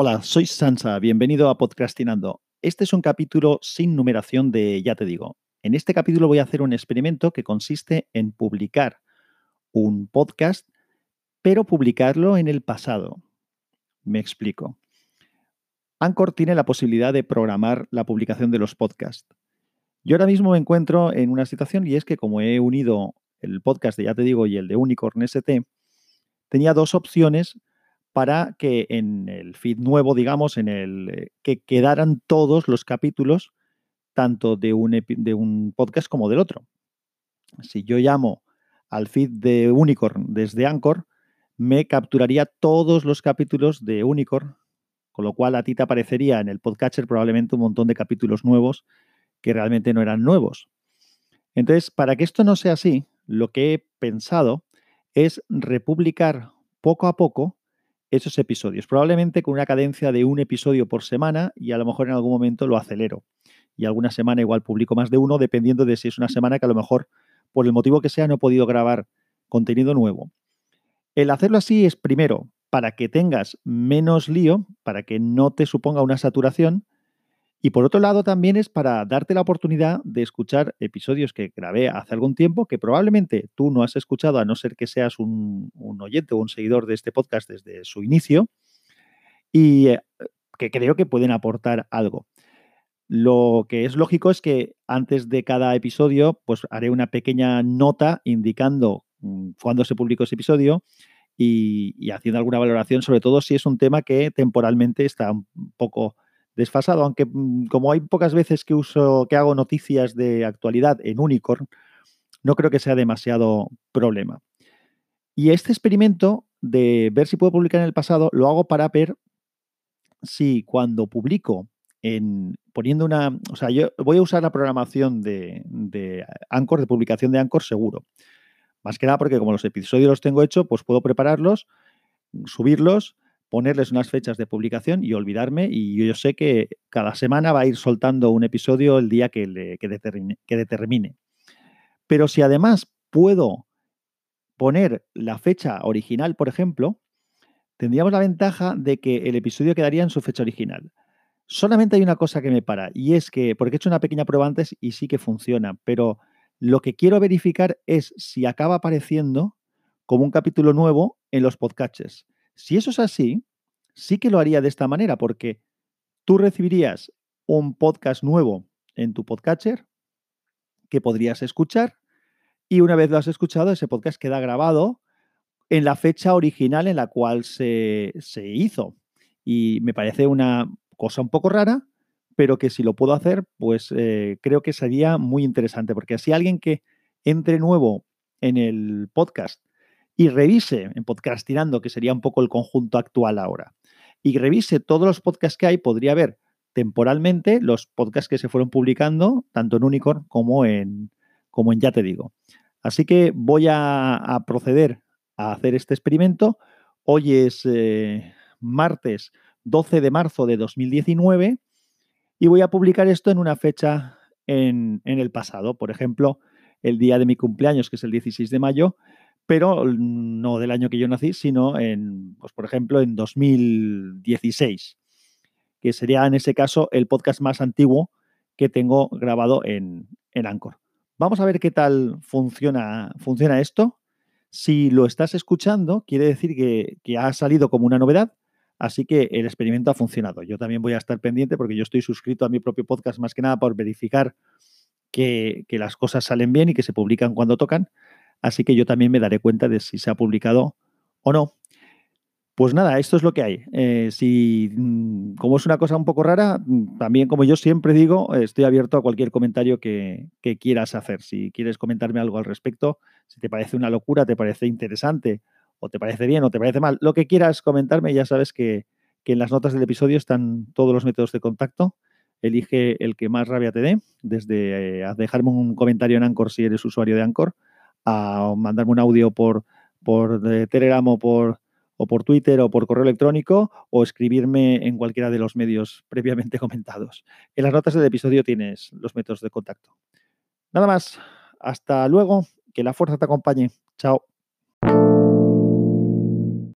Hola, soy Sansa, bienvenido a Podcastinando. Este es un capítulo sin numeración de Ya te digo. En este capítulo voy a hacer un experimento que consiste en publicar un podcast, pero publicarlo en el pasado. Me explico. Anchor tiene la posibilidad de programar la publicación de los podcasts. Yo ahora mismo me encuentro en una situación y es que como he unido el podcast de Ya te digo y el de Unicorn ST, tenía dos opciones para que en el feed nuevo, digamos, en el eh, que quedaran todos los capítulos, tanto de un, de un podcast como del otro. Si yo llamo al feed de Unicorn desde Anchor, me capturaría todos los capítulos de Unicorn, con lo cual a ti te aparecería en el podcatcher probablemente un montón de capítulos nuevos que realmente no eran nuevos. Entonces, para que esto no sea así, lo que he pensado es republicar poco a poco esos episodios, probablemente con una cadencia de un episodio por semana y a lo mejor en algún momento lo acelero. Y alguna semana igual publico más de uno, dependiendo de si es una semana que a lo mejor, por el motivo que sea, no he podido grabar contenido nuevo. El hacerlo así es primero para que tengas menos lío, para que no te suponga una saturación, y por otro lado también es para darte la oportunidad de escuchar episodios que grabé hace algún tiempo que probablemente tú no has escuchado a no ser que seas un, oyente o un seguidor de este podcast desde su inicio y eh, que creo que pueden aportar algo. Lo que es lógico es que antes de cada episodio pues haré una pequeña nota indicando mm, cuándo se publicó ese episodio y, y haciendo alguna valoración, sobre todo si es un tema que temporalmente está un poco desfasado, aunque mm, como hay pocas veces que uso, que hago noticias de actualidad en Unicorn, no creo que sea demasiado problema. Y este experimento de ver si puedo publicar en el pasado, lo hago para ver si cuando publico en poniendo una, o sea, yo voy a usar la programación de, de Anchor, de publicación de Anchor seguro. Más que nada porque como los episodios los tengo hechos, pues puedo prepararlos, subirlos ponerles unas fechas de publicación y olvidarme. Y yo sé que cada semana va a ir soltando un episodio el día que, le, que, determine, que determine. Pero si además puedo poner la fecha original, por ejemplo, tendríamos la ventaja de que el episodio quedaría en su fecha original. Solamente hay una cosa que me para y es que, porque he hecho una pequeña prueba antes y sí que funciona, pero lo que quiero verificar es si acaba apareciendo como un capítulo nuevo en los podcasts. Si eso es así, sí que lo haría de esta manera, porque tú recibirías un podcast nuevo en tu podcatcher que podrías escuchar y una vez lo has escuchado, ese podcast queda grabado en la fecha original en la cual se, hizo. Y me parece una cosa un poco rara, pero que si lo puedo hacer, pues eh, creo que sería muy interesante, porque así alguien que entre nuevo en el podcast y revise en Podcastinando, que sería un poco el conjunto actual ahora, y revise todos los podcasts que hay, podría ver temporalmente los podcasts que se fueron publicando, tanto en Unicorn como en, como en Ya Te Digo. Así que voy a, proceder a hacer este experimento. Hoy es eh, martes 12 de marzo de 2019 y voy a publicar esto en una fecha en, en el pasado. Por ejemplo, el día de mi cumpleaños, que es el 16 de mayo, pero no del año que yo nací, sino en, pues, por ejemplo, en 2016, que sería en ese caso el podcast más antiguo que tengo grabado en, en Anchor. Vamos a ver qué tal funciona, funciona esto. Si lo estás escuchando, quiere decir que, ha salido como una novedad, así que el experimento ha funcionado. Yo también voy a estar pendiente porque yo estoy suscrito a mi propio podcast más que nada por verificar que las cosas salen bien y que se publican cuando tocan. Así que yo también me daré cuenta de si se ha publicado o no. Pues nada, esto es lo que hay. Eh, si, mm, como es una cosa un poco rara, mm, también como yo siempre digo, estoy abierto a cualquier comentario que, quieras hacer. Si quieres comentarme algo al respecto, si te parece una locura, te parece interesante, o te parece bien, o te parece mal, lo que quieras comentarme, ya sabes que, en las notas del episodio están todos los métodos de contacto. Elige el que más rabia te dé, desde eh, dejarme un comentario en Anchor si eres usuario de Anchor, a mandarme un audio por, por Telegram o por, o por Twitter o por correo electrónico o escribirme en cualquiera de los medios previamente comentados. En las notas del episodio tienes los métodos de contacto. Nada más. Hasta luego. Que la fuerza te acompañe. Chao.